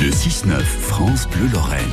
Le 6-9 France Bleu Lorraine.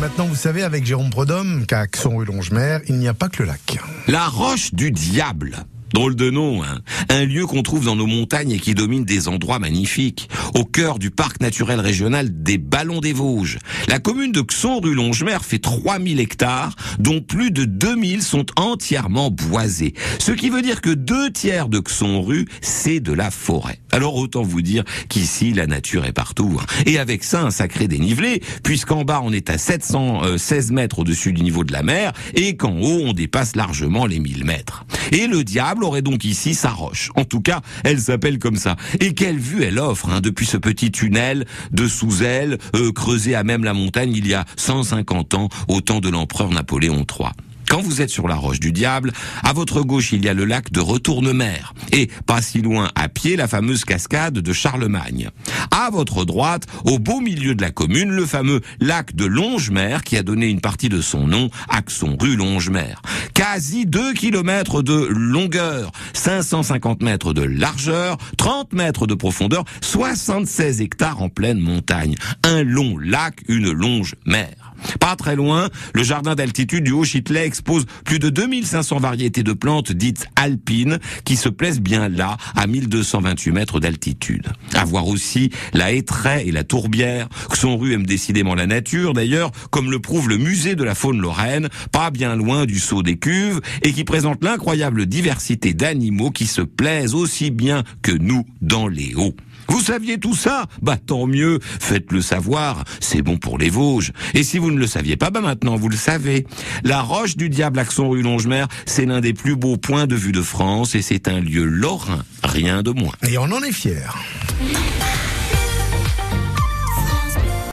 Maintenant, vous savez, avec Jérôme Prodhomme, qu'à Axon rue Longemer, il n'y a pas que le lac. La roche du diable. Drôle de nom, hein Un lieu qu'on trouve dans nos montagnes et qui domine des endroits magnifiques. Au cœur du parc naturel régional des Ballons des Vosges. La commune de Xon-Rue-Longemer fait 3000 hectares, dont plus de 2000 sont entièrement boisés. Ce qui veut dire que deux tiers de Xon-Rue, c'est de la forêt. Alors autant vous dire qu'ici, la nature est partout. hein. Et avec ça, un sacré dénivelé, puisqu'en bas, on est à 716 mètres au-dessus du niveau de la mer, et qu'en haut, on dépasse largement les 1000 mètres. Et le diable aurait donc ici sa roche. En tout cas, elle s'appelle comme ça. Et quelle vue elle offre hein, depuis ce petit tunnel de sous elle, euh, creusé à même la montagne il y a 150 ans, au temps de l'empereur Napoléon III. Quand vous êtes sur la roche du diable, à votre gauche il y a le lac de Retourne-Mer et pas si loin à pied la fameuse cascade de Charlemagne. À votre droite, au beau milieu de la commune, le fameux lac de Longemer qui a donné une partie de son nom à son rue Longemer. Quasi 2 kilomètres de longueur, 550 mètres de largeur, 30 mètres de profondeur, 76 hectares en pleine montagne. Un long lac, une longe mer. Pas très loin, le jardin d'altitude du Haut-Châtelet expose plus de 2500 variétés de plantes dites alpines qui se plaisent bien là, à 1228 mètres d'altitude. À voir aussi la Hétraie et la Tourbière, que son rue aime décidément la nature d'ailleurs, comme le prouve le musée de la faune lorraine, pas bien loin du saut des cuves, et qui présente l'incroyable diversité d'animaux qui se plaisent aussi bien que nous dans les hauts. Vous saviez tout ça? Bah tant mieux, faites-le savoir, c'est bon pour les Vosges. Et si vous ne le saviez pas, bah maintenant vous le savez. La roche du diable Axon rue Longemer, c'est l'un des plus beaux points de vue de France et c'est un lieu lorrain, rien de moins. Et on en est fiers.